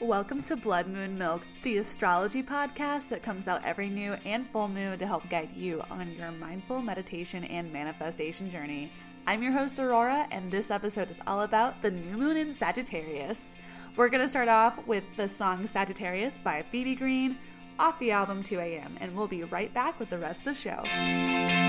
Welcome to Blood Moon Milk, the astrology podcast that comes out every new and full moon to help guide you on your mindful meditation and manifestation journey. I'm your host, Aurora, and this episode is all about the new moon in Sagittarius. We're going to start off with the song Sagittarius by Phoebe Green off the album 2 a.m., and we'll be right back with the rest of the show.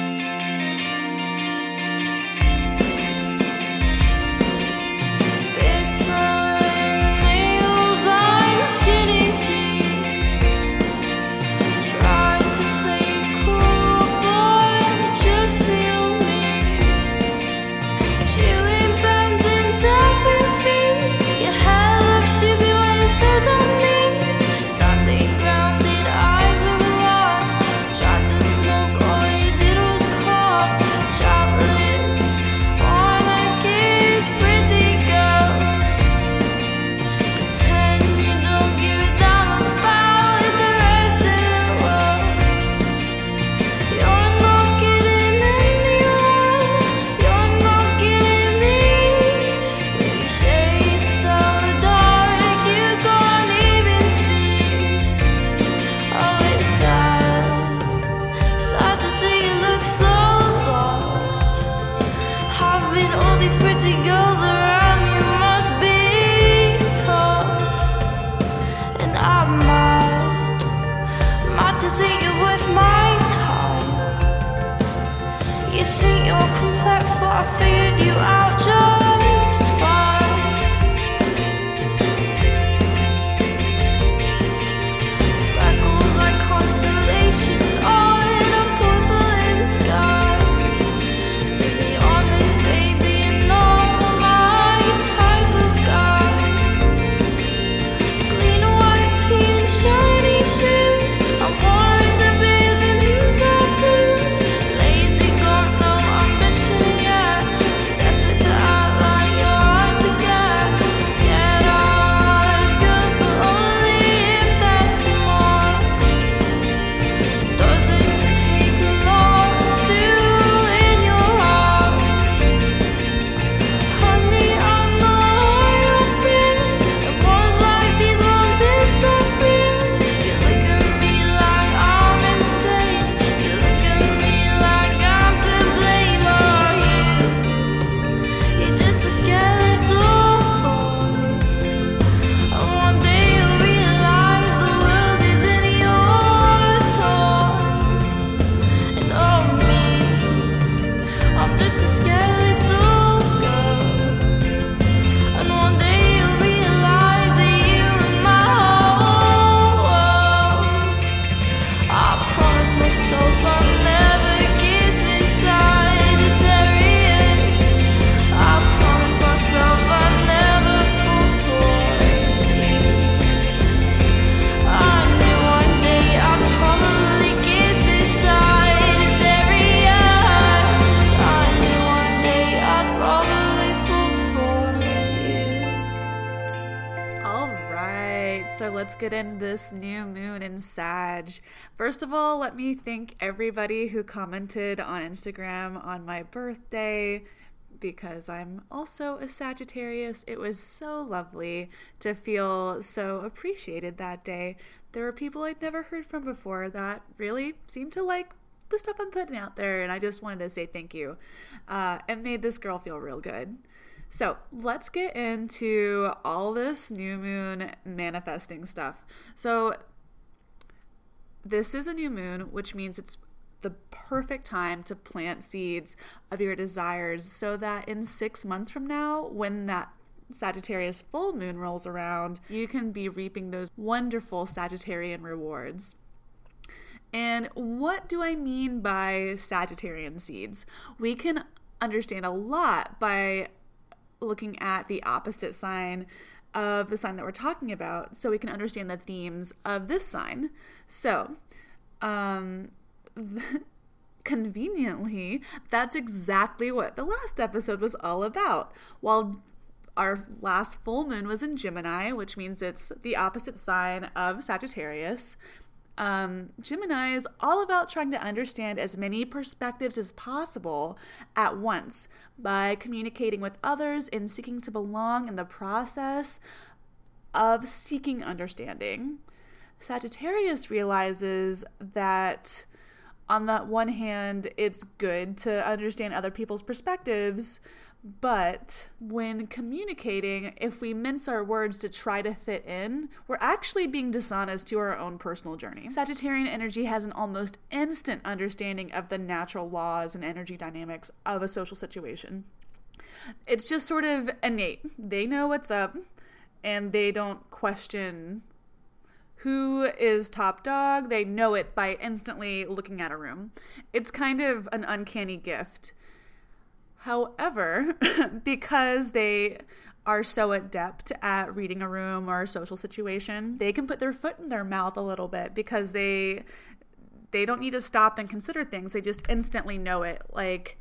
Get into this new moon in Sag. First of all, let me thank everybody who commented on Instagram on my birthday because I'm also a Sagittarius. It was so lovely to feel so appreciated that day. There were people I'd never heard from before that really seemed to like the stuff I'm putting out there, and I just wanted to say thank you. Uh, and made this girl feel real good. So let's get into all this new moon manifesting stuff. So, this is a new moon, which means it's the perfect time to plant seeds of your desires so that in six months from now, when that Sagittarius full moon rolls around, you can be reaping those wonderful Sagittarian rewards. And what do I mean by Sagittarian seeds? We can understand a lot by looking at the opposite sign of the sign that we're talking about so we can understand the themes of this sign. So, um, conveniently, that's exactly what the last episode was all about. While our last full moon was in Gemini, which means it's the opposite sign of Sagittarius. Um, Gemini is all about trying to understand as many perspectives as possible at once by communicating with others and seeking to belong in the process of seeking understanding. Sagittarius realizes that on the one hand, it's good to understand other people's perspectives, but when communicating, if we mince our words to try to fit in, we're actually being dishonest to our own personal journey. Sagittarian energy has an almost instant understanding of the natural laws and energy dynamics of a social situation. It's just sort of innate. They know what's up and they don't question who is top dog. They know it by instantly looking at a room. It's kind of an uncanny gift. However, because they are so adept at reading a room or a social situation, they can put their foot in their mouth a little bit because they they don't need to stop and consider things. They just instantly know it. Like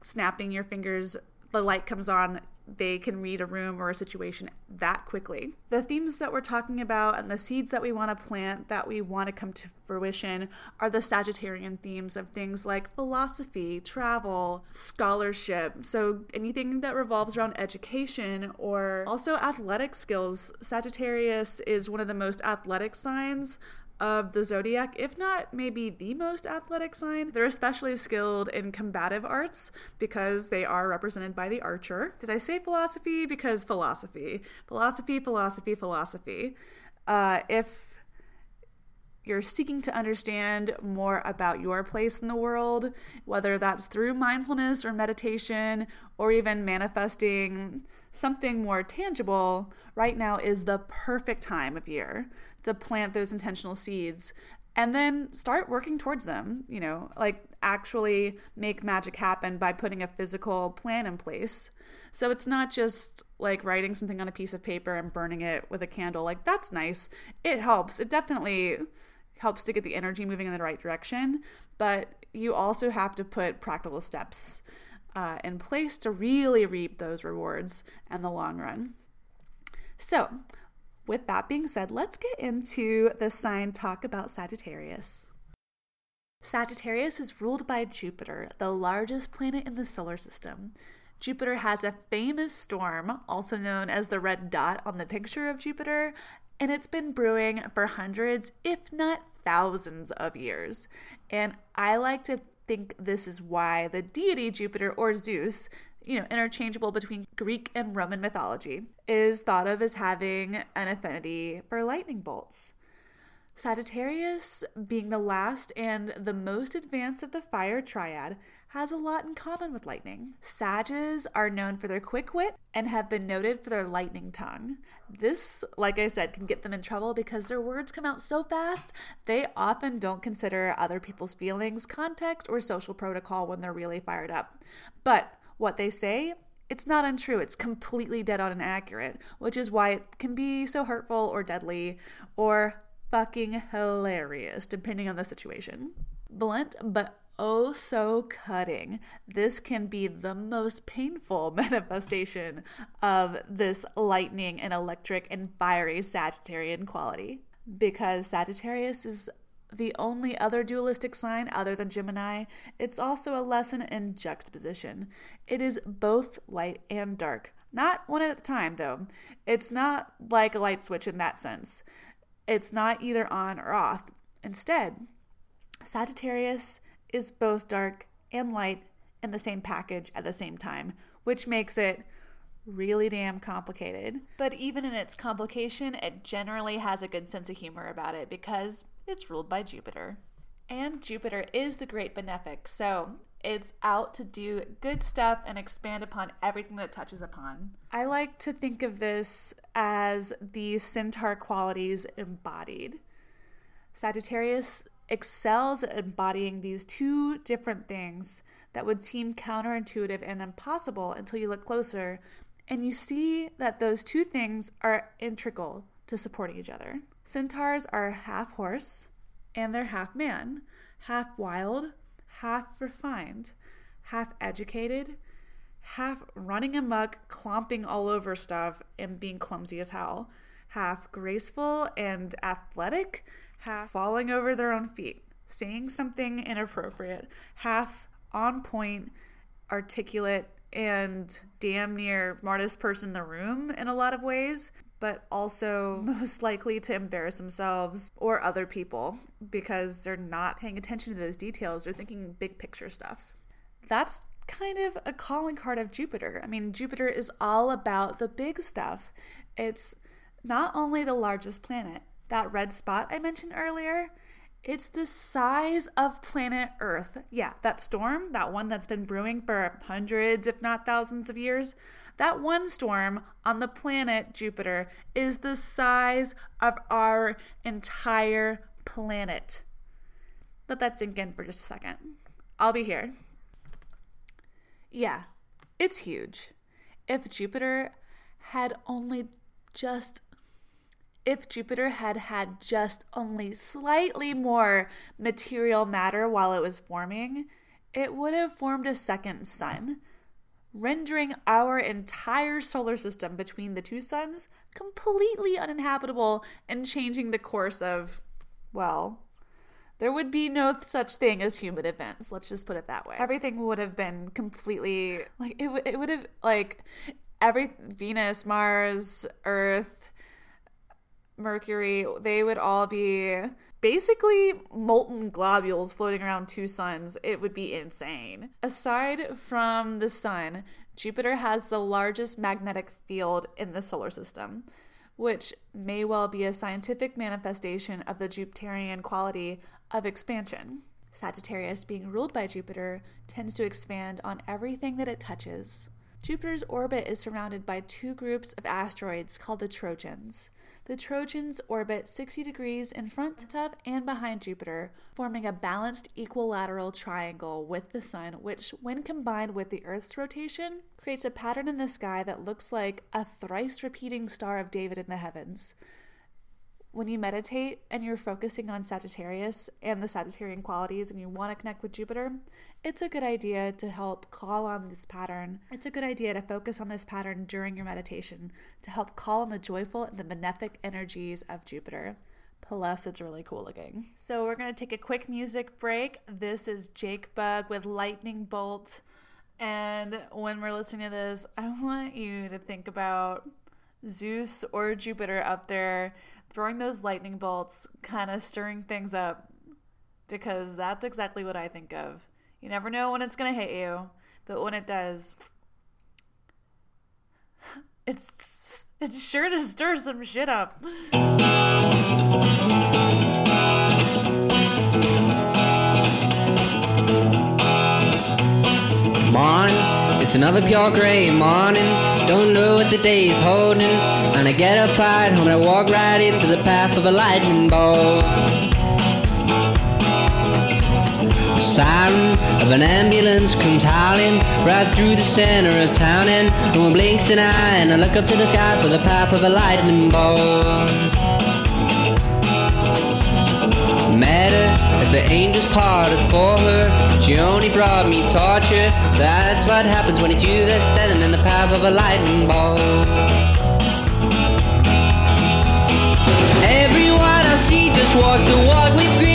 snapping your fingers, the light comes on, they can read a room or a situation that quickly. The themes that we're talking about and the seeds that we want to plant that we want to come to fruition are the Sagittarian themes of things like philosophy, travel, scholarship. So anything that revolves around education or also athletic skills. Sagittarius is one of the most athletic signs of the zodiac, if not maybe the most athletic sign. They're especially skilled in combative arts because they are represented by the archer. Did I say philosophy? Because philosophy. Philosophy, philosophy, philosophy. Uh, if you're seeking to understand more about your place in the world, whether that's through mindfulness or meditation or even manifesting something more tangible, right now is the perfect time of year to plant those intentional seeds and then start working towards them, you know, like actually make magic happen by putting a physical plan in place. So it's not just like writing something on a piece of paper and burning it with a candle. Like that's nice. It helps. It definitely helps to get the energy moving in the right direction, but you also have to put practical steps uh, in place to really reap those rewards in the long run. So, with that being said, let's get into the sign talk about Sagittarius. Sagittarius is ruled by Jupiter, the largest planet in the solar system. Jupiter has a famous storm, also known as the red dot on the picture of Jupiter, and it's been brewing for hundreds, if not thousands of years. And I like to think this is why the deity Jupiter or Zeus, you know, interchangeable between Greek and Roman mythology, is thought of as having an affinity for lightning bolts. Sagittarius, being the last and the most advanced of the fire triad, has a lot in common with lightning. Sages are known for their quick wit and have been noted for their lightning tongue. This, like I said, can get them in trouble because their words come out so fast, they often don't consider other people's feelings, context, or social protocol when they're really fired up. But what they say it's not untrue. It's completely dead on and accurate, which is why it can be so hurtful or deadly or fucking hilarious, depending on the situation. Blunt but oh so cutting. This can be the most painful manifestation of this lightning and electric and fiery Sagittarian quality. Because Sagittarius is the only other dualistic sign other than Gemini, it's also a lesson in juxtaposition. It is both light and dark. Not one at a time, though. It's not like a light switch in that sense. It's not either on or off. Instead, Sagittarius is both dark and light in the same package at the same time, which makes it really damn complicated. But even in its complication, it generally has a good sense of humor about it because it's ruled by Jupiter. And Jupiter is the great benefic, so it's out to do good stuff and expand upon everything that touches upon. I like to think of this as the centaur qualities embodied. Sagittarius excels at embodying these two different things that would seem counterintuitive and impossible until you look closer and you see that those two things are integral to supporting each other. Centaurs are half horse and they're half man, half wild, half refined, half educated, half running amok, clomping all over stuff and being clumsy as hell, half graceful and athletic, half falling over their own feet, saying something inappropriate, half on point, articulate, and damn near smartest person in the room in a lot of ways, but also most likely to embarrass themselves or other people because they're not paying attention to those details. They're thinking big picture stuff. That's kind of a calling card of Jupiter. I mean, Jupiter is all about the big stuff. It's not only the largest planet, that red spot I mentioned earlier, it's the size of planet Earth. Yeah, that storm, that one that's been brewing for hundreds, if not thousands of years, that one storm on the planet Jupiter is the size of our entire planet. Let that sink in for just a second. I'll be here. Yeah, it's huge. If Jupiter had only just if Jupiter had had just only slightly more material matter while it was forming, it would have formed a second sun, rendering our entire solar system between the two suns completely uninhabitable and changing the course of, well, there would be no such thing as human events. Let's just put it that way. Everything would have been completely like it. W- it would have like every Venus, Mars, Earth, Mercury. They would all be basically molten globules floating around two suns. It would be insane. Aside from the sun, Jupiter has the largest magnetic field in the solar system which may well be a scientific manifestation of the Jupiterian quality of expansion. Sagittarius, being ruled by Jupiter, tends to expand on everything that it touches. Jupiter's orbit is surrounded by two groups of asteroids called the Trojans. The Trojans orbit 60 degrees in front of and behind Jupiter, forming a balanced equilateral triangle with the Sun, which, when combined with the Earth's rotation, creates a pattern in the sky that looks like a thrice repeating Star of David in the heavens. When you meditate and you're focusing on Sagittarius and the Sagittarian qualities and you want to connect with Jupiter, it's a good idea to help call on this pattern. It's a good idea to focus on this pattern during your meditation to help call on the joyful and the benefic energies of Jupiter. Plus, it's really cool looking. So, we're going to take a quick music break. This is Jake Bugg with Lightning Bolt. And when we're listening to this, I want you to think about Zeus or Jupiter up there throwing those lightning bolts, kind of stirring things up, because that's exactly what I think of. You never know when it's going to hit you, but when it does, it's it's sure to stir some shit up. Morning, it's another pure gray morning. Don't know what the day is holding. And I get up right home and I walk right into the path of a lightning bolt. Siren of an ambulance comes howling right through the center of town. And no one blinks an eye. And I look up to the sky for the path of a lightning bolt. Met her as the angels parted for her. She only brought me torture. That's what happens when it's you that's standing in the path of a lightning bolt. Everyone I see just walks the walk with gritted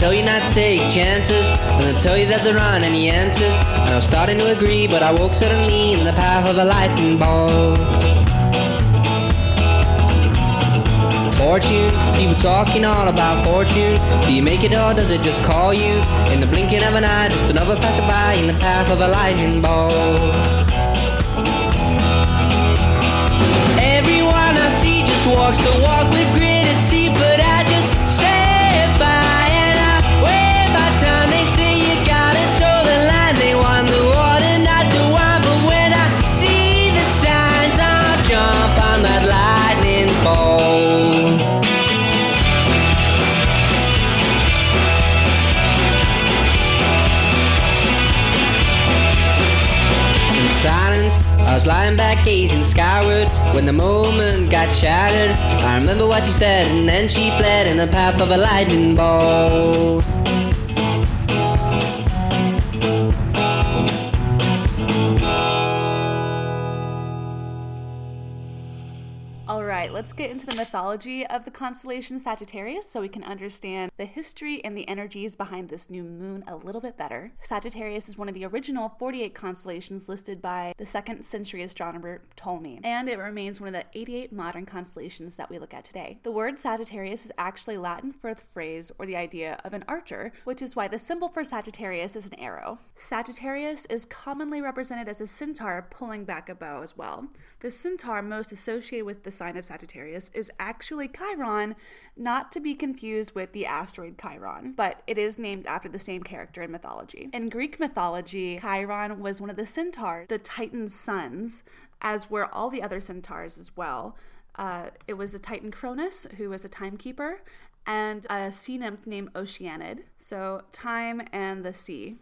tell you not to take chances, and they'll tell you that there aren't any answers. And I was starting to agree, but I woke suddenly in the path of a lightning bolt. Fortune, people talking all about fortune. Do you make it or does it just call you? In the blinking of an eye, just another passerby in the path of a lightning bolt. Everyone I see just walks the walk with gritted was lying back gazing skyward when the moment got shattered. I remember what she said, and then she fled in the path of a lightning bolt. Let's get into the mythology of the constellation Sagittarius so we can understand the history and the energies behind this new moon a little bit better. Sagittarius is one of the original 48 constellations listed by the second century astronomer Ptolemy, and it remains one of the 88 modern constellations that we look at today. The word Sagittarius is actually Latin for the phrase or the idea of an archer, which is why the symbol for Sagittarius is an arrow. Sagittarius is commonly represented as a centaur pulling back a bow as well. The centaur most associated with the sign of Sagittarius is actually Chiron, not to be confused with the asteroid Chiron, but it is named after the same character in mythology. In Greek mythology, Chiron was one of the centaurs, the Titan's sons, as were all the other centaurs as well. Uh, it was the Titan Cronus, who was a timekeeper, and a sea nymph named Oceanid. So, time and the sea.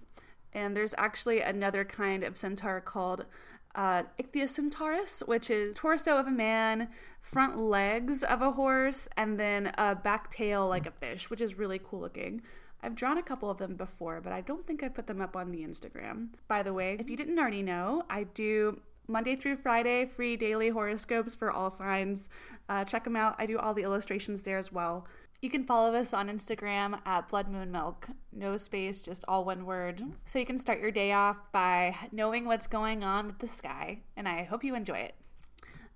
And there's actually another kind of centaur called uh, Ichthyocentaurus, which is torso of a man, front legs of a horse, and then a back tail like a fish, which is really cool looking. I've drawn a couple of them before, but I don't think I put them up on the Instagram. By the way, if you didn't already know, I do Monday through Friday free daily horoscopes for all signs. Uh, check them out. I do all the illustrations there as well. You can follow us on Instagram at Blood Moon Milk. No space, just all one word. So you can start your day off by knowing what's going on with the sky, and I hope you enjoy it.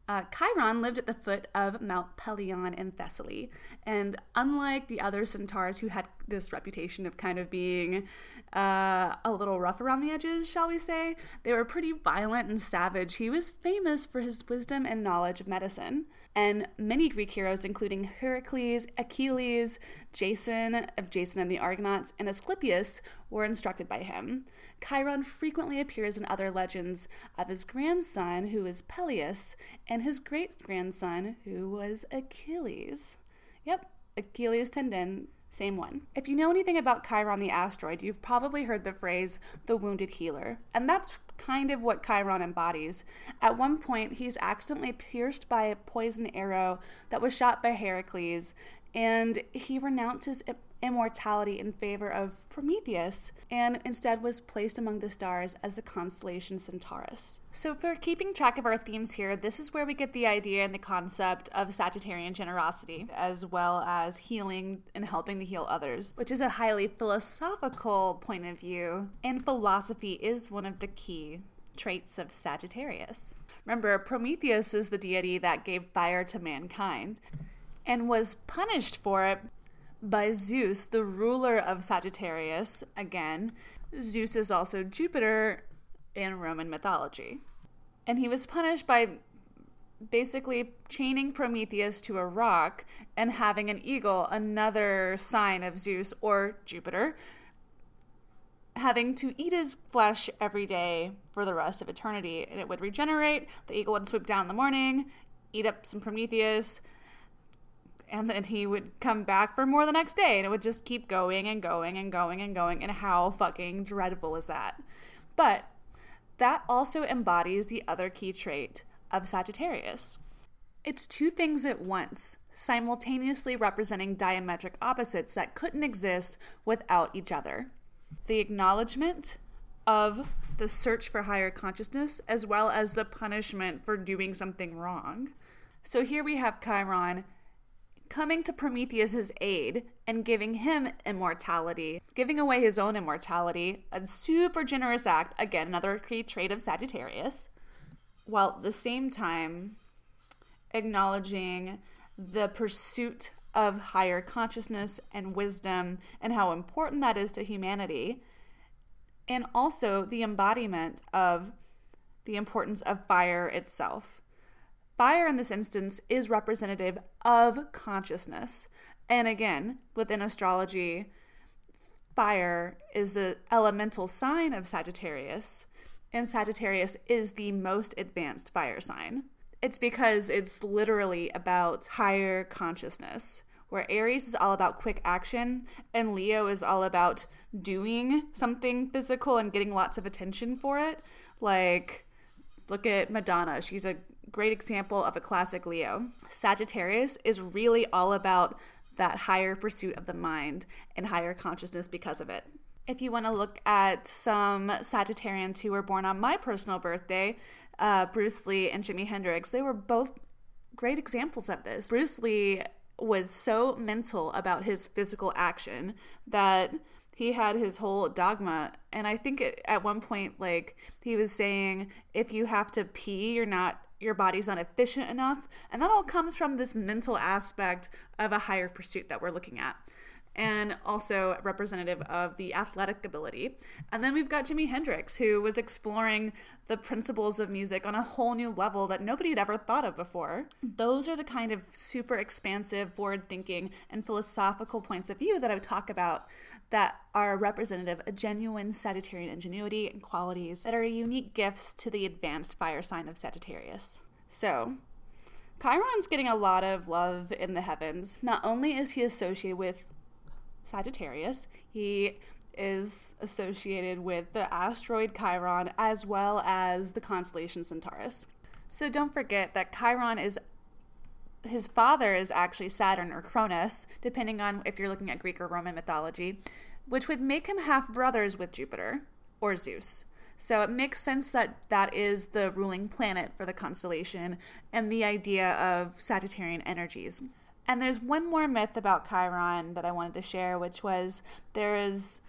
Uh, Chiron lived at the foot of Mount Pelion in Thessaly, and unlike the other centaurs who had this reputation of kind of being uh, a little rough around the edges, shall we say, they were pretty violent and savage. He was famous for his wisdom and knowledge of medicine and many Greek heroes, including Heracles, Achilles, Jason of Jason and the Argonauts, and Asclepius, were instructed by him. Chiron frequently appears in other legends of his grandson, who is Peleus, and his great grandson, who was Achilles. Yep, Achilles tendon same one. If you know anything about Chiron the asteroid, you've probably heard the phrase the wounded healer. And that's kind of what Chiron embodies. At one point, he's accidentally pierced by a poison arrow that was shot by Heracles, and he renounces immortality in favor of Prometheus and instead was placed among the stars as the constellation Centaurus. So, for keeping track of our themes here, this is where we get the idea and the concept of Sagittarian generosity, as well as healing and helping to heal others, which is a highly philosophical point of view, and philosophy is one of the key traits of Sagittarius. Remember, Prometheus is the deity that gave fire to mankind and was punished for it by Zeus, the ruler of Sagittarius. Again, Zeus is also Jupiter in Roman mythology. And he was punished by basically chaining Prometheus to a rock and having an eagle, another sign of Zeus or Jupiter, having to eat his flesh every day for the rest of eternity. And it would regenerate. The eagle would swoop down in the morning, eat up some Prometheus, and then he would come back for more the next day and it would just keep going and going and going and going and how fucking dreadful is that? But that also embodies the other key trait of sagittarius. It's two things at once simultaneously representing diametric opposites that couldn't exist without each other. The acknowledgement of the search for higher consciousness as well as the punishment for doing something wrong. So here we have chiron coming to Prometheus's aid and giving him immortality, giving away his own immortality, a super generous act, again, another key trait of Sagittarius, while at the same time acknowledging the pursuit of higher consciousness and wisdom and how important that is to humanity, and also the embodiment of the importance of fire itself. Fire in this instance is representative of consciousness. And again, within astrology, fire is the elemental sign of Sagittarius, and Sagittarius is the most advanced fire sign. It's because it's literally about higher consciousness, where Aries is all about quick action and Leo is all about doing something physical and getting lots of attention for it. Like, look at Madonna. She's a great example of a classic Leo. Sagittarius is really all about that higher pursuit of the mind and higher consciousness because of it. If you want to look at some Sagittarians who were born on my personal birthday, uh, Bruce Lee and Jimi Hendrix, they were both great examples of this. Bruce Lee was so mental about his physical action that he had his whole dogma and i think at one point like he was saying if you have to pee you're not your body's not efficient enough. And that all comes from this mental aspect of a higher pursuit that we're looking at and also representative of the athletic ability. And then we've got Jimi Hendrix, who was exploring the principles of music on a whole new level that nobody had ever thought of before. Those are the kind of super expansive, forward thinking, and philosophical points of view that I would talk about that are representative of genuine Sagittarian ingenuity and qualities that are unique gifts to the advanced fire sign of Sagittarius. So, Chiron's getting a lot of love in the heavens. Not only is he associated with Sagittarius. He is associated with the asteroid Chiron as well as the constellation Centaurus. So don't forget that Chiron is his father is actually Saturn or Cronus, depending on if you're looking at Greek or Roman mythology, which would make him half brothers with Jupiter or Zeus. So it makes sense that that is the ruling planet for the constellation and the idea of Sagittarian energies. And there's one more myth about Chiron that I wanted to share, which was there is.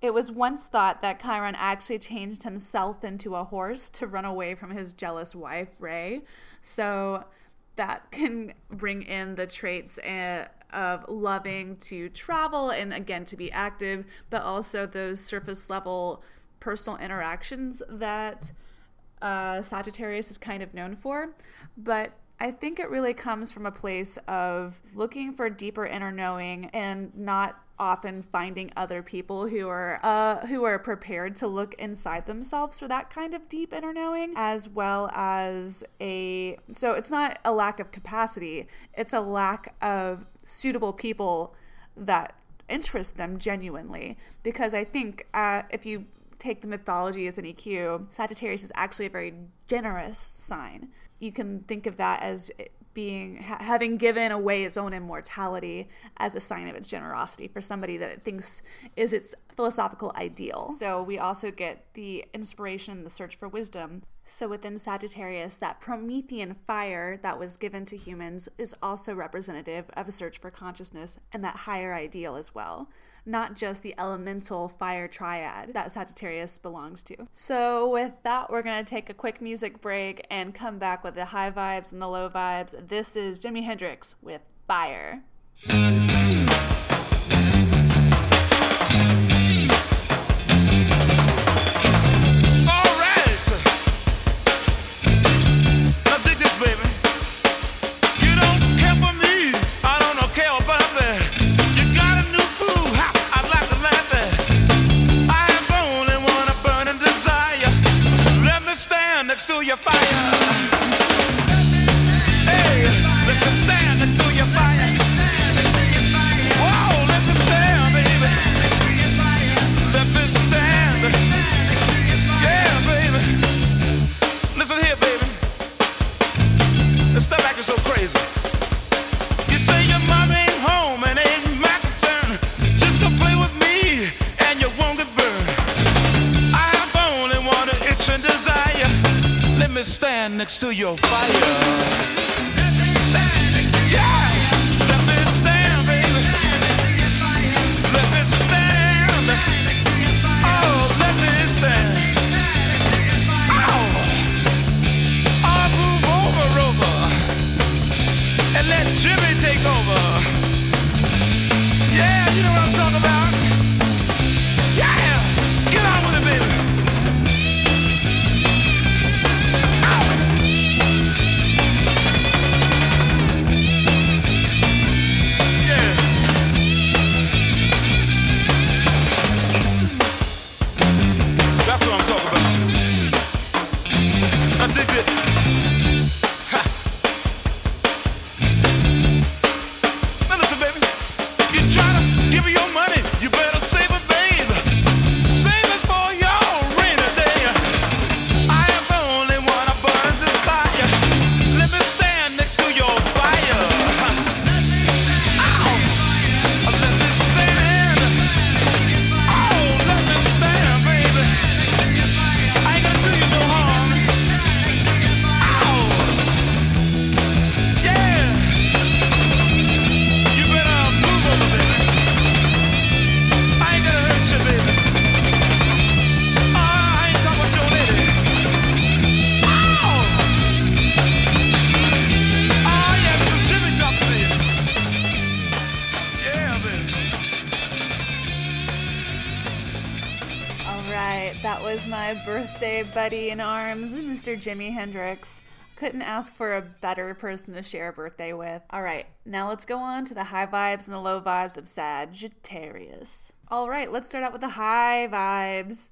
It was once thought that Chiron actually changed himself into a horse to run away from his jealous wife, Rhea. So that can bring in the traits uh, of loving to travel and again to be active, but also those surface level personal interactions that uh, Sagittarius is kind of known for. But I think it really comes from a place of looking for deeper inner knowing and not often finding other people who are uh, who are prepared to look inside themselves for that kind of deep inner knowing as well as a so it's not a lack of capacity it's a lack of suitable people that interest them genuinely. Because i think uh, if you take the mythology as an eq sagittarius is actually a very generous sign you can think of that as being ha- having given away its own immortality as a sign of its generosity for somebody that it thinks is its philosophical ideal. So we also get the inspiration and the search for wisdom. So within Sagittarius, that Promethean fire that was given to humans is also representative of a search for consciousness and that higher ideal as well not just the elemental fire triad that Sagittarius belongs to. So, with that, we're going to take a quick music break and come back with the high vibes and the low vibes. This is Jimi Hendrix with Fire. Buddy in arms, Mr. Jimi Hendrix. Couldn't ask for a better person to share a birthday with. All right, now let's go on to the high vibes and the low vibes of Sagittarius. All right, let's start out with the high vibes.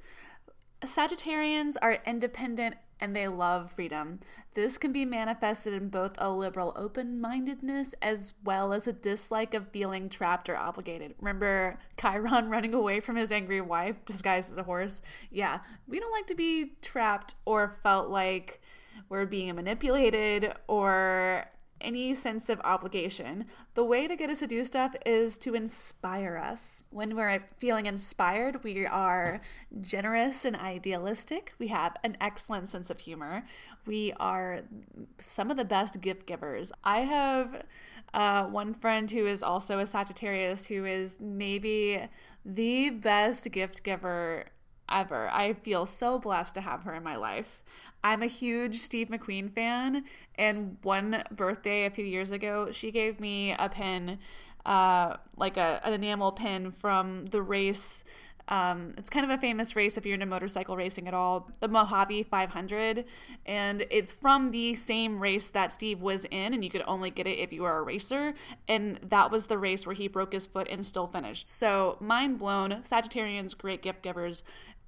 Sagittarians are independent and they love freedom. This can be manifested in both a liberal open mindedness as well as a dislike of feeling trapped or obligated. Remember Chiron running away from his angry wife disguised as a horse? Yeah, we don't like to be trapped or felt like we're being manipulated or any sense of obligation. The way to get us to do stuff is to inspire us. When we're feeling inspired, we are generous and idealistic. We have an excellent sense of humor. We are some of the best gift givers. I have uh, one friend who is also a Sagittarius who is maybe the best gift giver ever. I feel so blessed to have her in my life. I'm a huge Steve McQueen fan, and one birthday a few years ago, she gave me a pin, uh, like a, an enamel pin from the race. Um, it's kind of a famous race if you're into motorcycle racing at all, the Mojave 500, and it's from the same race that Steve was in, and you could only get it if you were a racer. And that was the race where he broke his foot and still finished. So mind blown. Sagittarians, great gift givers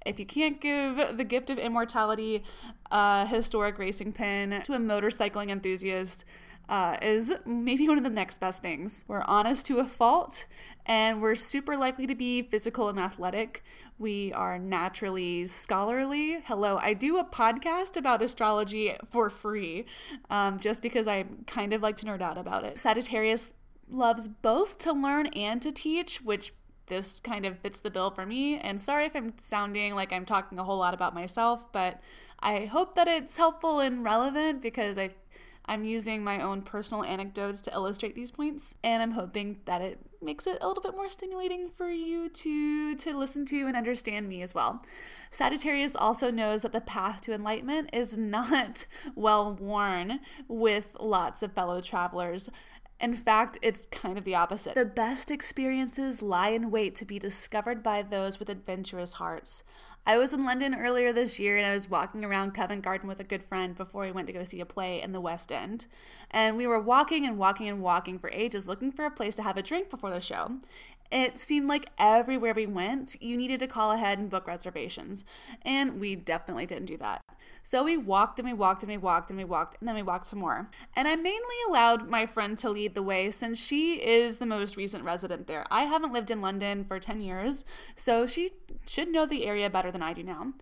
if you can't give the gift of immortality, a historic racing pin to a motorcycling enthusiast, uh, is maybe one of the next best things. We're honest to a fault, and we're super likely to be physical and athletic. We are naturally scholarly. Hello, I do a podcast about astrology for free, um, just because I kind of like to nerd out about it. Sagittarius loves both to learn and to teach, which this kind of fits the bill for me. And sorry if I'm sounding like I'm talking a whole lot about myself, but I hope that it's helpful and relevant because I I'm using my own personal anecdotes to illustrate these points, and I'm hoping that it makes it a little bit more stimulating for you to to listen to and understand me as well. Sagittarius also knows that the path to enlightenment is not well worn with lots of fellow travelers. In fact, it's kind of the opposite. The best experiences lie in wait to be discovered by those with adventurous hearts. I was in London earlier this year and I was walking around Covent Garden with a good friend before we went to go see a play in the West End. And we were walking and walking and walking for ages looking for a place to have a drink before the show. It seemed like everywhere we went, you needed to call ahead and book reservations. And we definitely didn't do that. So we walked and we walked and we walked and we walked and then we walked some more. And I mainly allowed my friend to lead the way since she is the most recent resident there. I haven't lived in London for 10 years, so she should know the area better than I do now.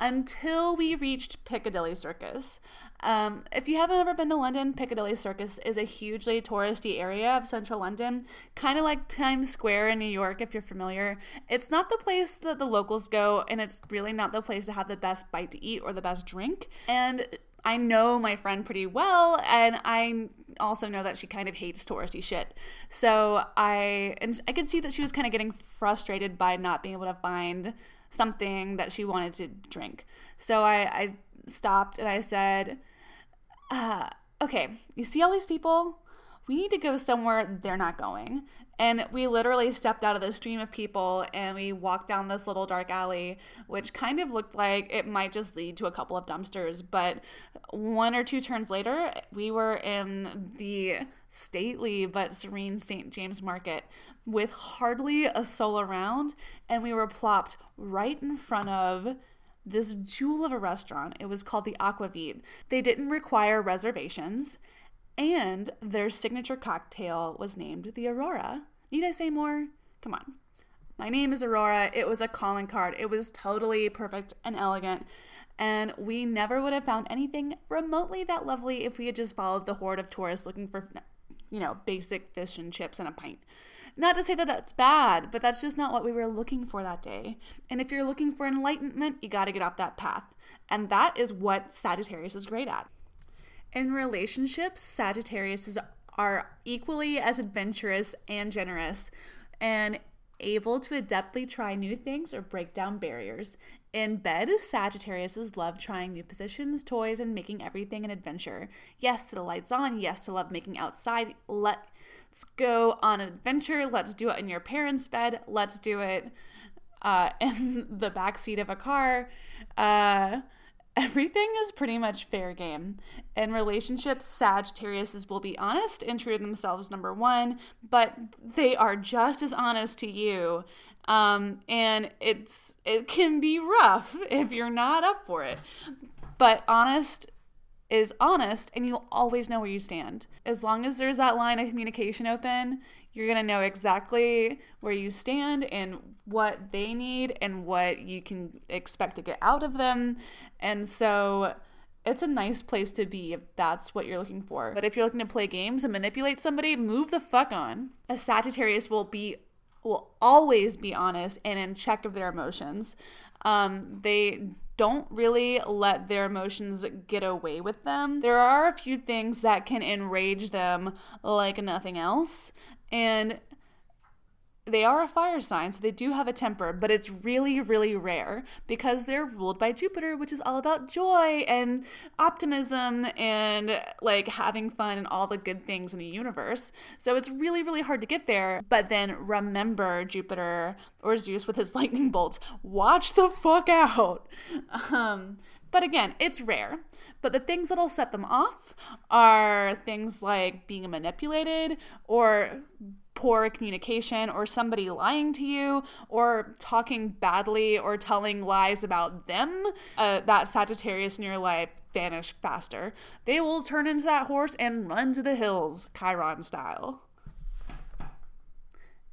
Until we reached Piccadilly Circus. Um, if you haven't ever been to London, Piccadilly Circus is a hugely touristy area of central London, kind of like Times Square in New York, if you're familiar. It's not the place that the locals go, and it's really not the place to have the best bite to eat or the best drink. And I know my friend pretty well, and I also know that she kind of hates touristy shit. So I and I could see that she was kind of getting frustrated by not being able to find something that she wanted to drink. So I, I stopped and I said, uh, okay, you see all these people? We need to go somewhere they're not going. And we literally stepped out of the stream of people and we walked down this little dark alley, which kind of looked like it might just lead to a couple of dumpsters. But one or two turns later, we were in the stately but serene St. James Market with hardly a soul around, and we were plopped right in front of this jewel of a restaurant. It was called the Aquavit. They didn't require reservations, and their signature cocktail was named the Aurora. Need I say more? Come on. My name is Aurora. It was a calling card. It was totally perfect and elegant. And we never would have found anything remotely that lovely if we had just followed the horde of tourists looking for, you know, basic fish and chips and a pint. Not to say that that's bad, but that's just not what we were looking for that day. And if you're looking for enlightenment, you got to get off that path. And that is what Sagittarius is great at. In relationships, Sagittarius are equally as adventurous and generous and able to adeptly try new things or break down barriers. In bed, Sagittarius love trying new positions, toys, and making everything an adventure. Yes to the lights on, yes to love making outside. Let Let's go on an adventure. Let's do it in your parents' bed. Let's do it uh, in the back seat of a car. Uh, everything is pretty much fair game. In relationships, Sagittarius will be honest and true to themselves, number one, but they are just as honest to you. Um, and it's it can be rough if you're not up for it. But honest is honest and you'll always know where you stand. As long as there's that line of communication open, you're going to know exactly where you stand and what they need and what you can expect to get out of them. And so it's a nice place to be if that's what you're looking for. But if you're looking to play games and manipulate somebody, move the fuck on. A Sagittarius will be will always be honest and in check of their emotions. Um, they don't really let their emotions get away with them. There are a few things that can enrage them like nothing else. And they are a fire sign, so they do have a temper, but it's really, really rare because they're ruled by Jupiter, which is all about joy and optimism and like having fun and all the good things in the universe. So it's really, really hard to get there. But then remember Jupiter or Zeus with his lightning bolts. Watch the fuck out. Um, but again, it's rare. But the things that'll set them off are things like being manipulated or poor communication or somebody lying to you or talking badly or telling lies about them, uh, that Sagittarius in your life vanish faster. They will turn into that horse and run to the hills, Chiron style.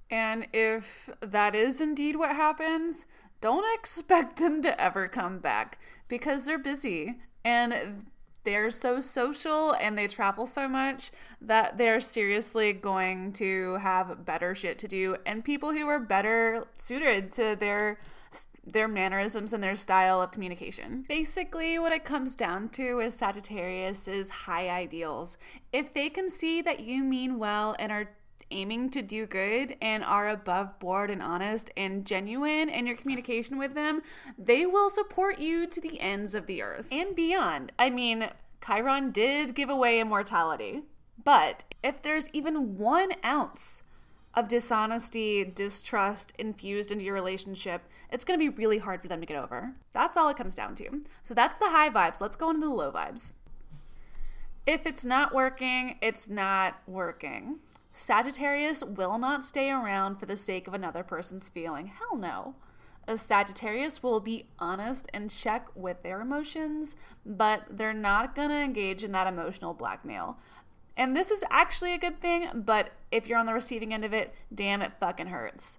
And if that is indeed what happens, don't expect them to ever come back because they're busy and they're so social and they travel so much that they're seriously going to have better shit to do and people who are better suited to their their mannerisms and their style of communication. Basically, what it comes down to is Sagittarius is high ideals. If they can see that you mean well and are aiming to do good and are above board and honest and genuine in your communication with them, they will support you to the ends of the earth and beyond. I mean, Chiron did give away immortality, but if there's even one ounce of dishonesty, distrust infused into your relationship, it's going to be really hard for them to get over. That's all it comes down to. So that's the high vibes. Let's go into the low vibes. If it's not working, it's not working. Sagittarius will not stay around for the sake of another person's feeling. Hell no. A Sagittarius will be honest and check with their emotions, but they're not going to engage in that emotional blackmail. And this is actually a good thing, but if you're on the receiving end of it, damn, it fucking hurts.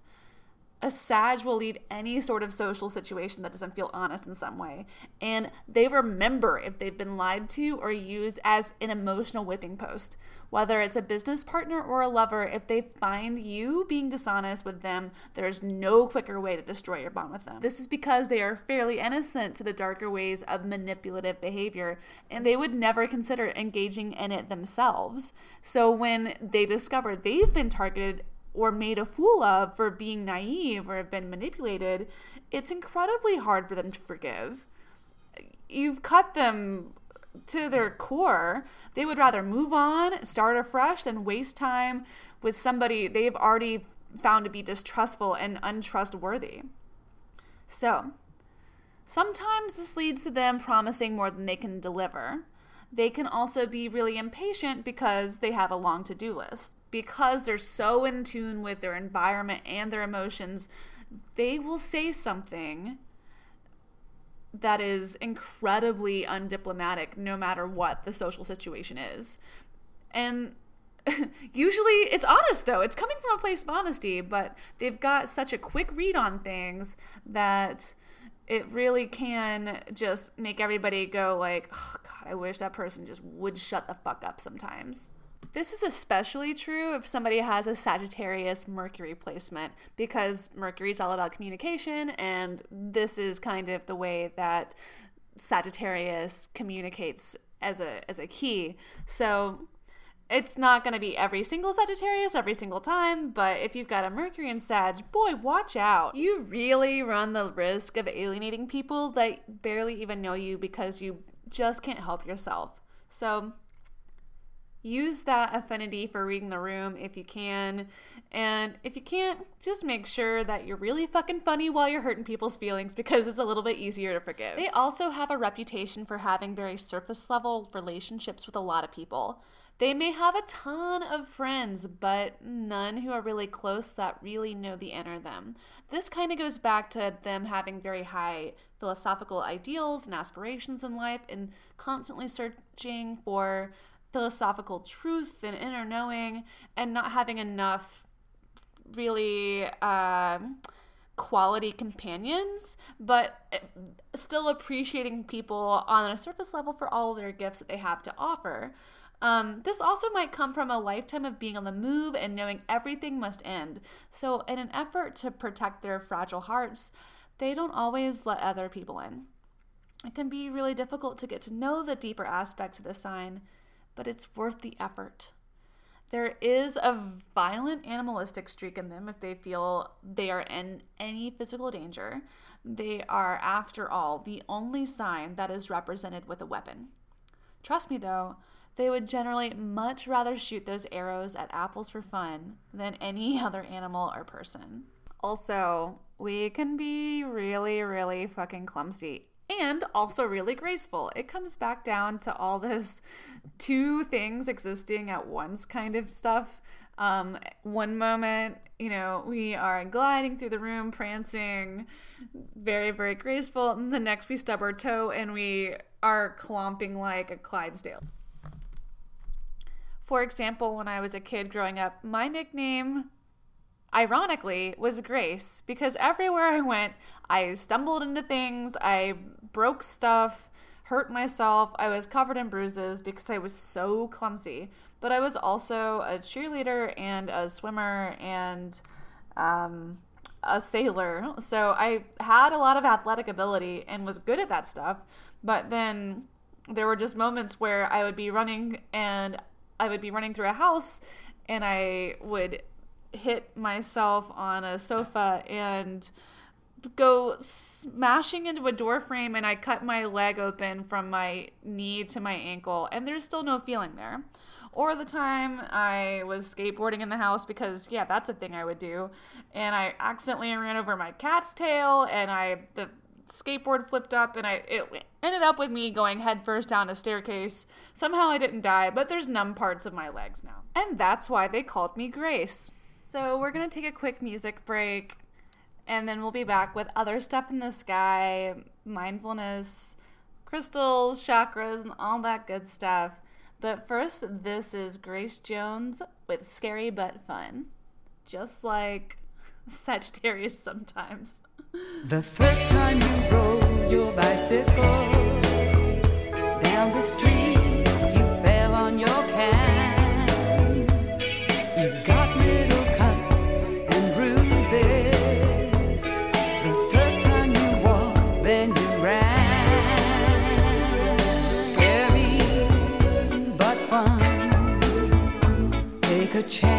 A Sag will leave any sort of social situation that doesn't feel honest in some way. And they remember if they've been lied to or used as an emotional whipping post. Whether it's a business partner or a lover, if they find you being dishonest with them, there's no quicker way to destroy your bond with them. This is because they are fairly innocent to the darker ways of manipulative behavior, and they would never consider engaging in it themselves. So when they discover they've been targeted or made a fool of for being naive or have been manipulated, it's incredibly hard for them to forgive. You've cut them to their core. They would rather move on, start afresh, than waste time with somebody they've already found to be distrustful and untrustworthy. So, sometimes this leads to them promising more than they can deliver. They can also be really impatient because they have a long to do list because they're so in tune with their environment and their emotions, they will say something that is incredibly undiplomatic no matter what the social situation is. And usually it's honest though. It's coming from a place of honesty, but they've got such a quick read on things that it really can just make everybody go like, oh, god, I wish that person just would shut the fuck up sometimes. This is especially true if somebody has a Sagittarius Mercury placement because Mercury is all about communication, and this is kind of the way that Sagittarius communicates as a as a key. So it's not going to be every single Sagittarius every single time, but if you've got a Mercury and Sag, boy, watch out. You really run the risk of alienating people that barely even know you because you just can't help yourself. So use that affinity for reading the room if you can. And if you can't, just make sure that you're really fucking funny while you're hurting people's feelings because it's a little bit easier to forgive. They also have a reputation for having very surface level relationships with a lot of people. They may have a ton of friends, but none who are really close that really know the inner them. This kind of goes back to them having very high philosophical ideals and aspirations in life and constantly searching for philosophical truth and inner knowing and not having enough really um, quality companions, but eh, still appreciating people on a surface level for all their gifts that they have to offer. Um, this also might come from a lifetime of being on the move and knowing everything must end. So, in an effort to protect their fragile hearts, they don't always let other people in. It can be really difficult to get to know the deeper aspects of the sign, but it's worth the effort. There is a violent animalistic streak in them if they feel they are in any physical danger. They are, after all, the only sign that is represented with a weapon. Trust me, though, they would generally much rather shoot those arrows at apples for fun than any other animal or person. Also, we can be really, really fucking clumsy and also really graceful. It comes back down to all this two things existing at once kind of stuff. Um, one moment, you know, we are gliding through the room, prancing, very, very graceful. And the next, we stub our toe and we are clomping like a Clydesdale. For example, when I was a kid growing up, my nickname, ironically, was Grace because everywhere I went, I stumbled into things, I broke stuff, hurt myself, I was covered in bruises because I was so clumsy. But I was also a cheerleader and a swimmer and um, a sailor. So I had a lot of athletic ability and was good at that stuff. But then there were just moments where I would be running and I would be running through a house and I would hit myself on a sofa and go smashing into a door frame and I cut my leg open from my knee to my ankle and there's still no feeling there. Or the time I was skateboarding in the house because yeah, that's a thing I would do and I accidentally ran over my cat's tail and I the skateboard flipped up and I it ended up with me going headfirst down a staircase. Somehow I didn't die, but there's numb parts of my legs now. And that's why they called me Grace. So we're going to take a quick music break and then we'll be back with other stuff in the sky, mindfulness, crystals, chakras, and all that good stuff. But first, this is Grace Jones with Scary But Fun. Just like Sagittarius sometimes. The first time you rode your bicycle down the street, you fell on your can. Take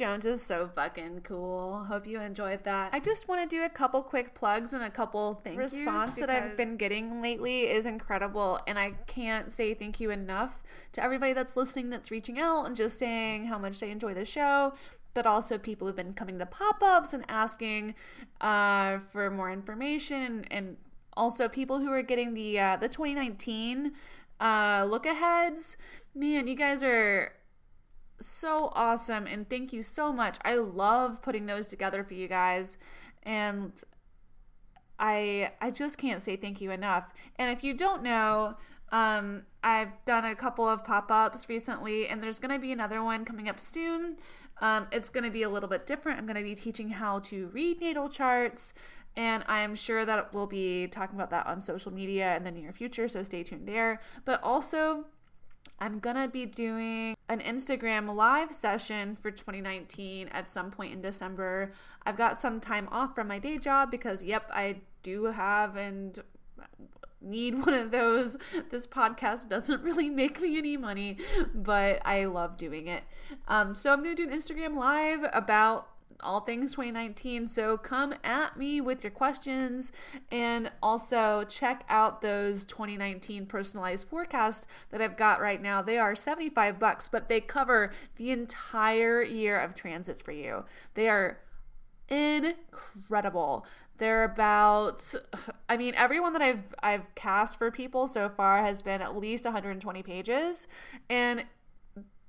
Jones is so fucking cool. Hope you enjoyed that. I just want to do a couple quick plugs and a couple thank yous. Response that I've been getting lately is incredible, and I can't say thank you enough to everybody that's listening, that's reaching out and just saying how much they enjoy the show. But also people who've been coming to pop-ups and asking uh, for more information, and also people who are getting the uh, the 2019 uh, look aheads. Man, you guys are so awesome and thank you so much. I love putting those together for you guys and I I just can't say thank you enough. And if you don't know, um, I've done a couple of pop-ups recently and there's going to be another one coming up soon. Um, it's going to be a little bit different. I'm going to be teaching how to read natal charts and I'm sure that we'll be talking about that on social media in the near future, so stay tuned there. But also I'm gonna be doing an Instagram live session for 2019 at some point in December. I've got some time off from my day job because, yep, I do have and need one of those. This podcast doesn't really make me any money, but I love doing it. Um, so I'm gonna do an Instagram live about all things 2019. So come at me with your questions and also check out those 2019 personalized forecasts that I've got right now. They are 75 bucks, but they cover the entire year of transits for you. They are incredible. They're about I mean everyone that I've I've cast for people so far has been at least 120 pages and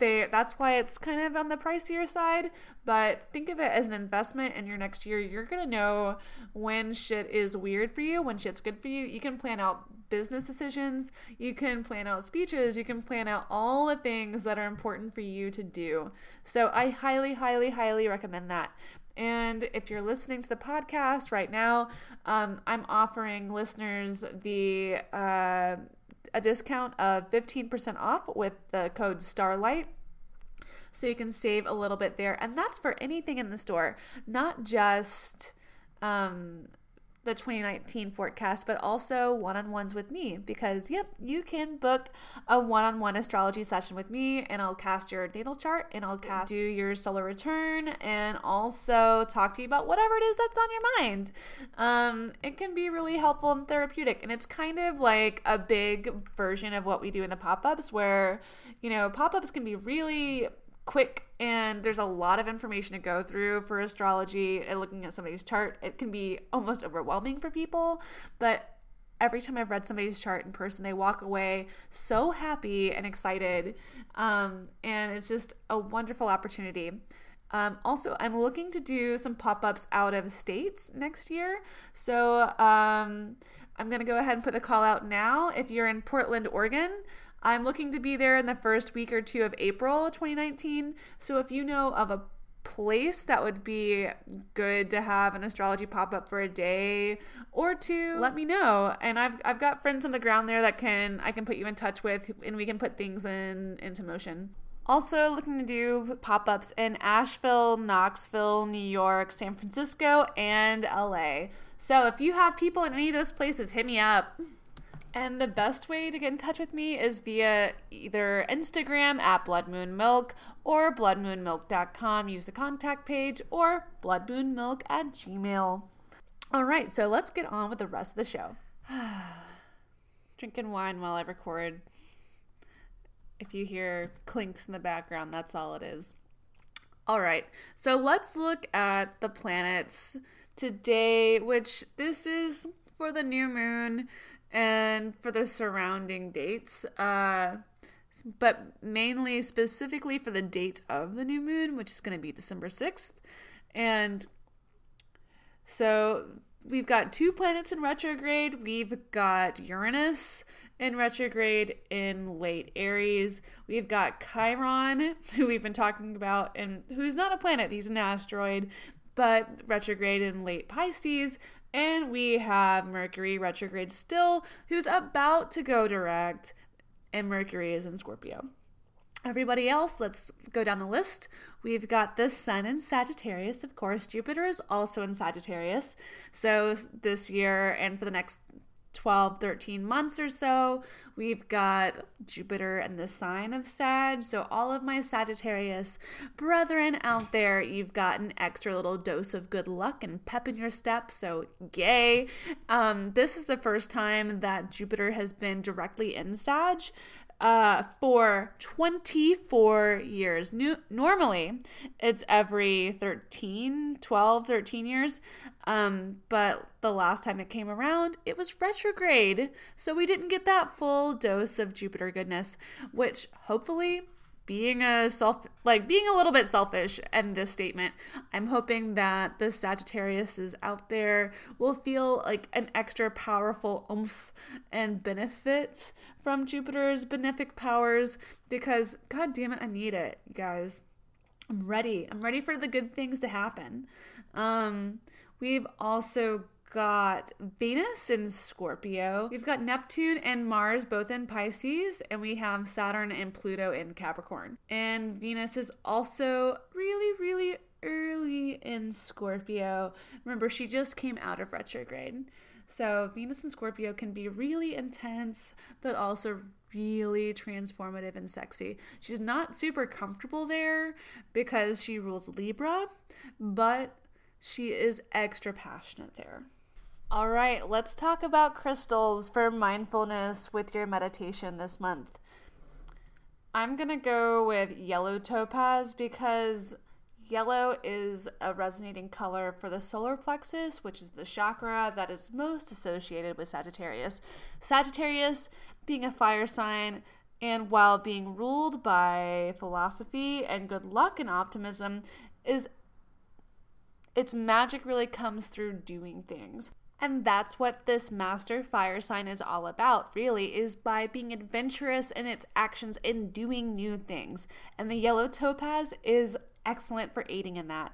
they that's why it's kind of on the pricier side but think of it as an investment in your next year. You're gonna know when shit is weird for you when shit's good for you. You can plan out business decisions. You can plan out speeches. You can plan out all the things that are important for you to do. So i highly highly highly recommend that. And if you're listening to the podcast right now, um, I'm offering listeners the uh, a discount of 15% off with the code STARLIGHT. So you can save a little bit there. And that's for anything in the store, not just um, the 2019 forecast, but also one on ones with me. Because, yep, you can book a one on one astrology session with me, and I'll cast your natal chart and I'll cast do your solar return and also talk to you about whatever it is that's on your mind. Um, it can be really helpful and therapeutic, and it's kind of like a big version of what we do in the pop ups, where, you know, pop ups can be really quick and there's a lot of information to go through for astrology and looking at somebody's chart it can be almost overwhelming for people but every time i've read somebody's chart in person they walk away so happy and excited um, and it's just a wonderful opportunity um, also, I'm looking to do some pop ups out of state next year. So um, I'm going to go ahead and put the call out now. If you're in Portland, Oregon, I'm looking to be there in the first week or two of April 2019. So if you know of a place that would be good to have an astrology pop up for a day or two let me know. And I've, I've got friends on the ground there that can i can put you in touch with and we can put things in into motion. Also looking to do pop-ups in asheville knoxville new york san francisco and la so if you have people in any of those places hit me up And the best way to get in touch with me is via either Instagram at Blood Moon Milk or bloodmoonmilk.com. Use the contact page or bloodmoonmilk at gmail. All right, so let's get on with the rest of the show. Drinking wine while I record. If you hear clinks in the background, that's all it is. All right, so let's look at the planets today, which this is for the new moon and for the surrounding dates. Uh, but mainly specifically for the date of the new moon, which is going to be December 6th. And so we've got two planets in retrograde. We've got Uranus in retrograde in late Aries. We've got Chiron, who we've been talking about, and who's not a planet, he's an asteroid, but retrograde in late Pisces. And we have Mercury retrograde still, who's about to go direct, and Mercury is in Scorpio. Everybody else, let's go down the list. We've got the Sun in Sagittarius, of course. Jupiter is also in Sagittarius. So this year and for the next 12, 13 months or so, we've got Jupiter and the sign of Sag. So, all of my Sagittarius brethren out there, you've got an extra little dose of good luck and pep in your step. So, yay. Um, this is the first time that Jupiter has been directly in Sag uh, for 24 years. New- normally, it's every 13, 12, 13 years. Um, but the last time it came around, it was retrograde. So we didn't get that full dose of Jupiter goodness, which hopefully being a self like being a little bit selfish in this statement i'm hoping that the sagittarius is out there will feel like an extra powerful oomph and benefit from jupiter's benefic powers because god damn it i need it guys. I'm ready. I'm ready for the good things to happen. Um we've also got Venus in Scorpio. We've got Neptune and Mars both in Pisces, and we have Saturn and Pluto in Capricorn. And Venus is also really, really early in Scorpio. Remember, she just came out of retrograde. So, Venus and Scorpio can be really intense, but also really transformative and sexy. She's not super comfortable there because she rules Libra, but she is extra passionate there. All right, let's talk about crystals for mindfulness with your meditation this month. I'm going to go with yellow topaz because yellow is a resonating color for the solar plexus, which is the chakra that is most associated with Sagittarius. Sagittarius being a fire sign, and while being ruled by philosophy and good luck and optimism, is its magic really comes through doing things. And that's what this master fire sign is all about, really, is by being adventurous in its actions and doing new things. And the yellow topaz is excellent for aiding in that.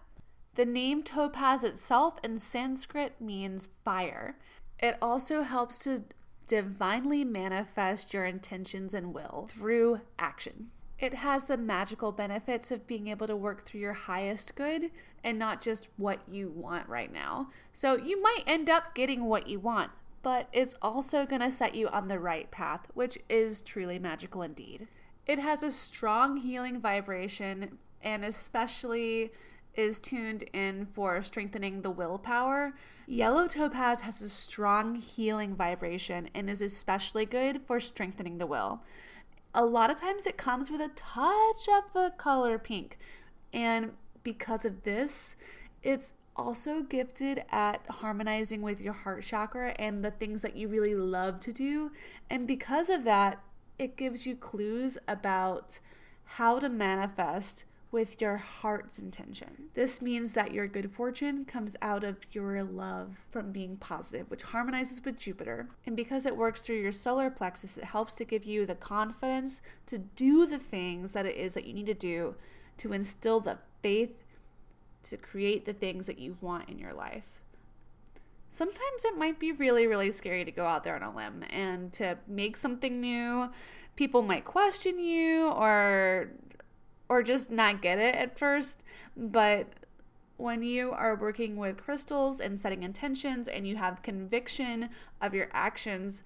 The name topaz itself in Sanskrit means fire. It also helps to divinely manifest your intentions and will through action. It has the magical benefits of being able to work through your highest good and not just what you want right now. So you might end up getting what you want, but it's also going to set you on the right path, which is truly magical indeed. It has a strong healing vibration and especially is tuned in for strengthening the willpower. Yellow topaz has a strong healing vibration and is especially good for strengthening the will a lot of times it comes with a touch of the color pink. And because of this, it's also gifted at harmonizing with your heart chakra and the things that you really love to do. And because of that, it gives you clues about how to manifest with your heart's intention. This means that your good fortune comes out of your love from being positive, which harmonizes with Jupiter. And because it works through your solar plexus, it helps to give you the confidence to do the things that it is that you need to do to instill the faith to create the things that you want in your life. Sometimes it might be really, really scary to go out there on a limb and to make something new. People might question you or or just not get it at first. But when you are working with crystals and setting intentions and you have conviction of your actions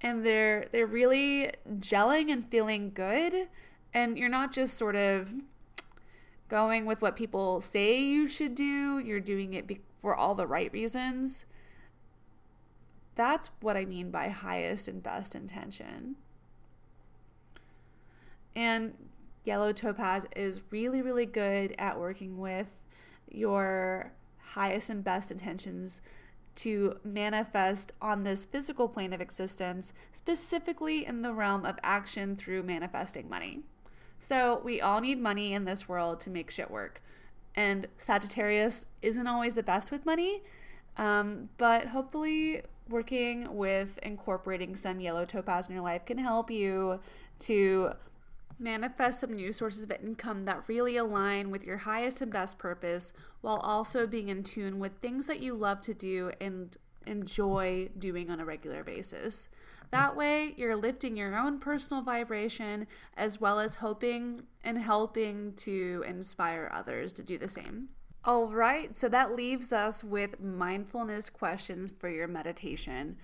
and they're they're really gelling and feeling good and you're not just sort of going with what people say you should do, you're doing it be- for all the right reasons. That's what I mean by highest and best intention. And Yellow Topaz is really, really good at working with your highest and best intentions to manifest on this physical plane of existence, specifically in the realm of action through manifesting money. So, we all need money in this world to make shit work. And Sagittarius isn't always the best with money, um, but hopefully, working with incorporating some yellow topaz in your life can help you to manifest some new sources of income that really align with your highest and best purpose while also being in tune with things that you love to do and enjoy doing on a regular basis. That way, you're lifting your own personal vibration as well as hoping and helping to inspire others to do the same. All right, so that leaves us with mindfulness questions for your meditation.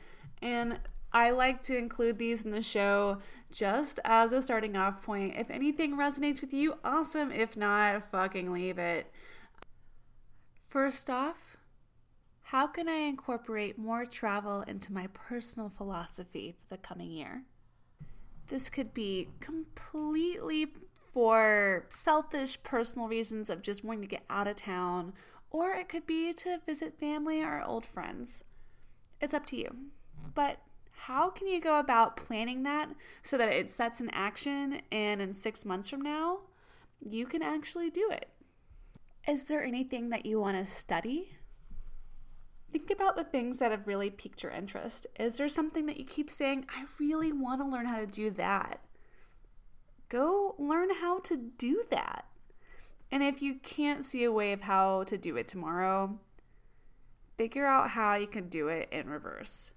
And I like to include these in the show just as a starting off point. If anything resonates with you, awesome. If not, fucking leave it. First off, how can I incorporate more travel into my personal philosophy for the coming year? This could be completely for selfish personal reasons of just wanting to get out of town, or it could be to visit family or old friends. It's up to you. But how can you go about planning that so that it sets in action and in six months from now, you can actually do it? Is there anything that you want to study? Think about the things that have really piqued your interest. Is there something that you keep saying, I really want to learn how to do that? Go learn how to do that. And if you can't see a way of how to do it tomorrow, figure out how you can do it in reverse.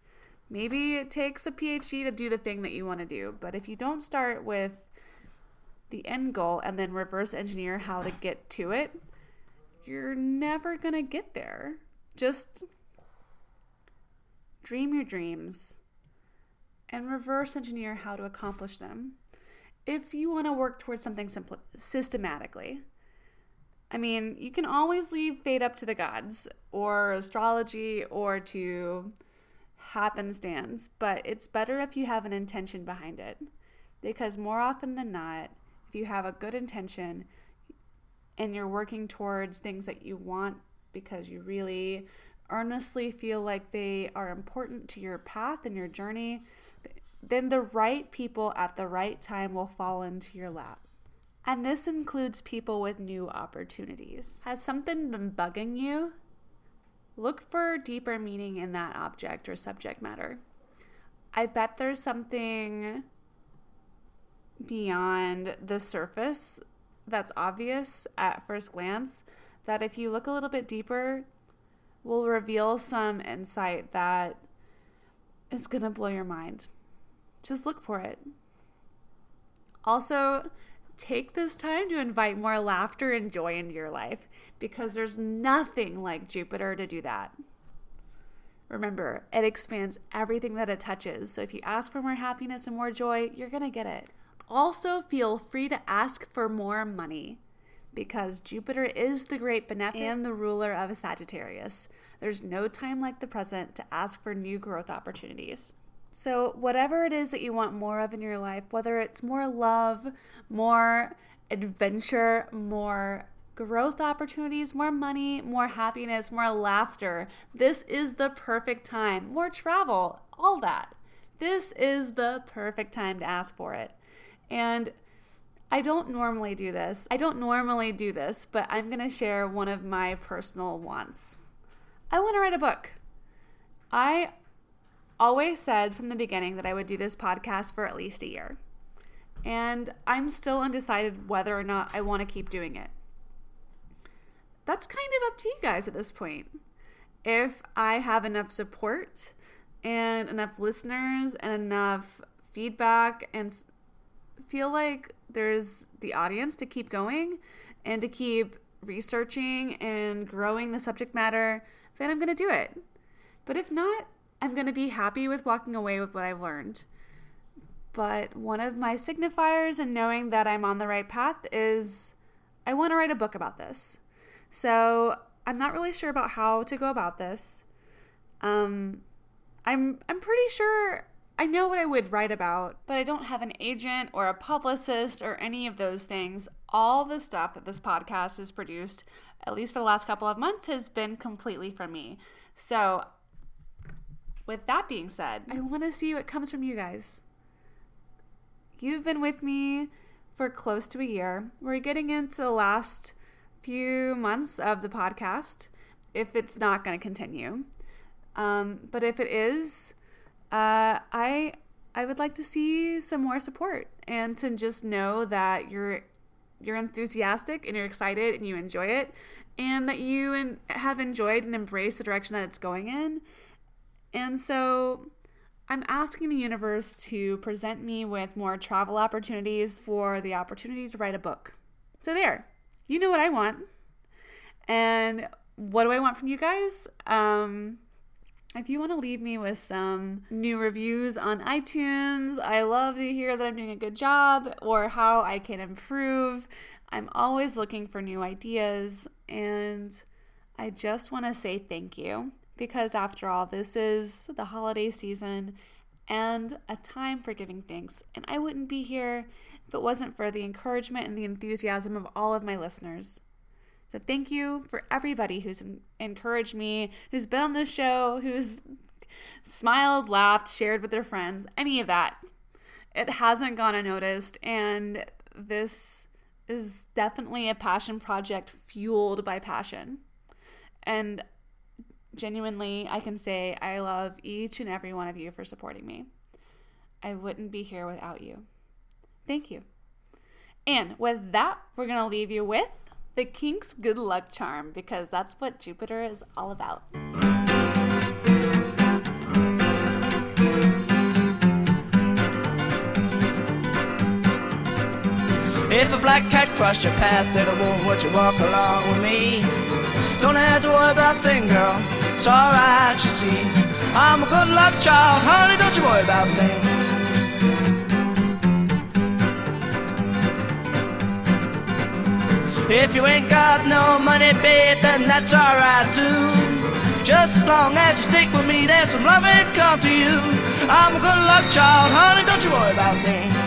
Maybe it takes a PhD to do the thing that you want to do, but if you don't start with the end goal and then reverse engineer how to get to it, you're never going to get there. Just dream your dreams and reverse engineer how to accomplish them. If you want to work towards something simple, systematically, I mean, you can always leave fate up to the gods or astrology or to happenstance, but it's better if you have an intention behind it. Because more often than not, if you have a good intention and you're working towards things that you want because you really earnestly feel like they are important to your path and your journey, then the right people at the right time will fall into your lap. And this includes people with new opportunities. Has something been bugging you? Look for deeper meaning in that object or subject matter. I bet there's something beyond the surface that's obvious at first glance that if you look a little bit deeper will reveal some insight that is going to blow your mind. Just look for it. Also, take this time to invite more laughter and joy into your life because there's nothing like Jupiter to do that. Remember, it expands everything that it touches. So if you ask for more happiness and more joy, you're going to get it. Also, feel free to ask for more money because Jupiter is the great beneficent and the ruler of Sagittarius. There's no time like the present to ask for new growth opportunities. So, whatever it is that you want more of in your life, whether it's more love, more adventure, more growth opportunities, more money, more happiness, more laughter, this is the perfect time. More travel, all that. This is the perfect time to ask for it. And I don't normally do this. I don't normally do this, but I'm going to share one of my personal wants. I want to write a book. I always said from the beginning that I would do this podcast for at least a year. And I'm still undecided whether or not I want to keep doing it. That's kind of up to you guys at this point. If I have enough support and enough listeners and enough feedback and feel like there's the audience to keep going and to keep researching and growing the subject matter, then I'm going to do it. But if not, I'm going to be happy with walking away with what I've learned. but one of my signifiers and knowing that I'm on the right path is I want to write a book about this. So I'm not really sure about how to go about this. Um, I'm I'm pretty sure I know what I would write about, but I don't have an agent or a publicist or any of those things. All the stuff that this podcast has produced, at least for the last couple of months, has been completely from me. So, with that being said, I want to see what comes from you guys. You've been with me for close to a year. We're getting into the last few months of the podcast if it's not going to continue. Um, but if it is, uh, I I would like to see some more support and to just know that you're you're enthusiastic and you're excited and you enjoy it and that you and have enjoyed and embraced the direction that it's going in. And so I'm asking the universe to present me with more travel opportunities for the opportunity to write a book. So there, you know what I want. And what do I want from you guys? Um, if you want to leave me with some new reviews on iTunes, I love to hear that I'm doing a good job or how I can improve. I'm always looking for new ideas, and I just want to say thank you because, after all, this is the holiday season and a time for giving thanks. And I wouldn't be here if it wasn't for the encouragement and the enthusiasm of all of my listeners. So thank you for everybody who's encouraged me, who's been on the show, who's smiled, laughed, shared with their friends, any of that. It hasn't gone unnoticed, and this is definitely a passion project fueled by passion. And genuinely, I can say I love each and every one of you for supporting me. I wouldn't be here without you. Thank you. And with that, we're going to leave you with the Kinks good luck charm because that's what Jupiter is all about. If a black cat crossed your path, then I won't would you walk along with me? Don't have to worry about thing, girl. It's alright, you see. I'm a good luck child, honey. Don't you worry about thing. If you ain't got no money, babe, then that's alright too. Just as long as you stick with me, there's some love loving come to you. I'm a good luck child, honey. Don't you worry about a